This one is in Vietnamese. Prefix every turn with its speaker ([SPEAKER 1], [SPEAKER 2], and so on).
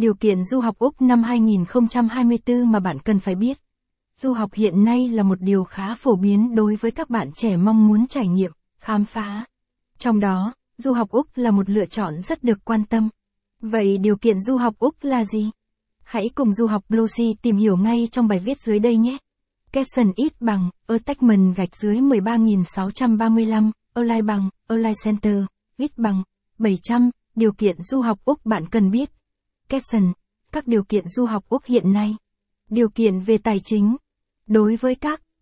[SPEAKER 1] Điều kiện du học Úc năm 2024 mà bạn cần phải biết. Du học hiện nay là một điều khá phổ biến đối với các bạn trẻ mong muốn trải nghiệm, khám phá. Trong đó, du học Úc là một lựa chọn rất được quan tâm. Vậy điều kiện du học Úc là gì? Hãy cùng du học Bluesy tìm hiểu ngay trong bài viết dưới đây nhé. Capson ít bằng, attachment gạch dưới 13.635, online bằng, online center, ít bằng, 700, điều kiện du học Úc bạn cần biết caption các điều kiện du học Úc hiện nay. Điều kiện về tài chính. Đối với các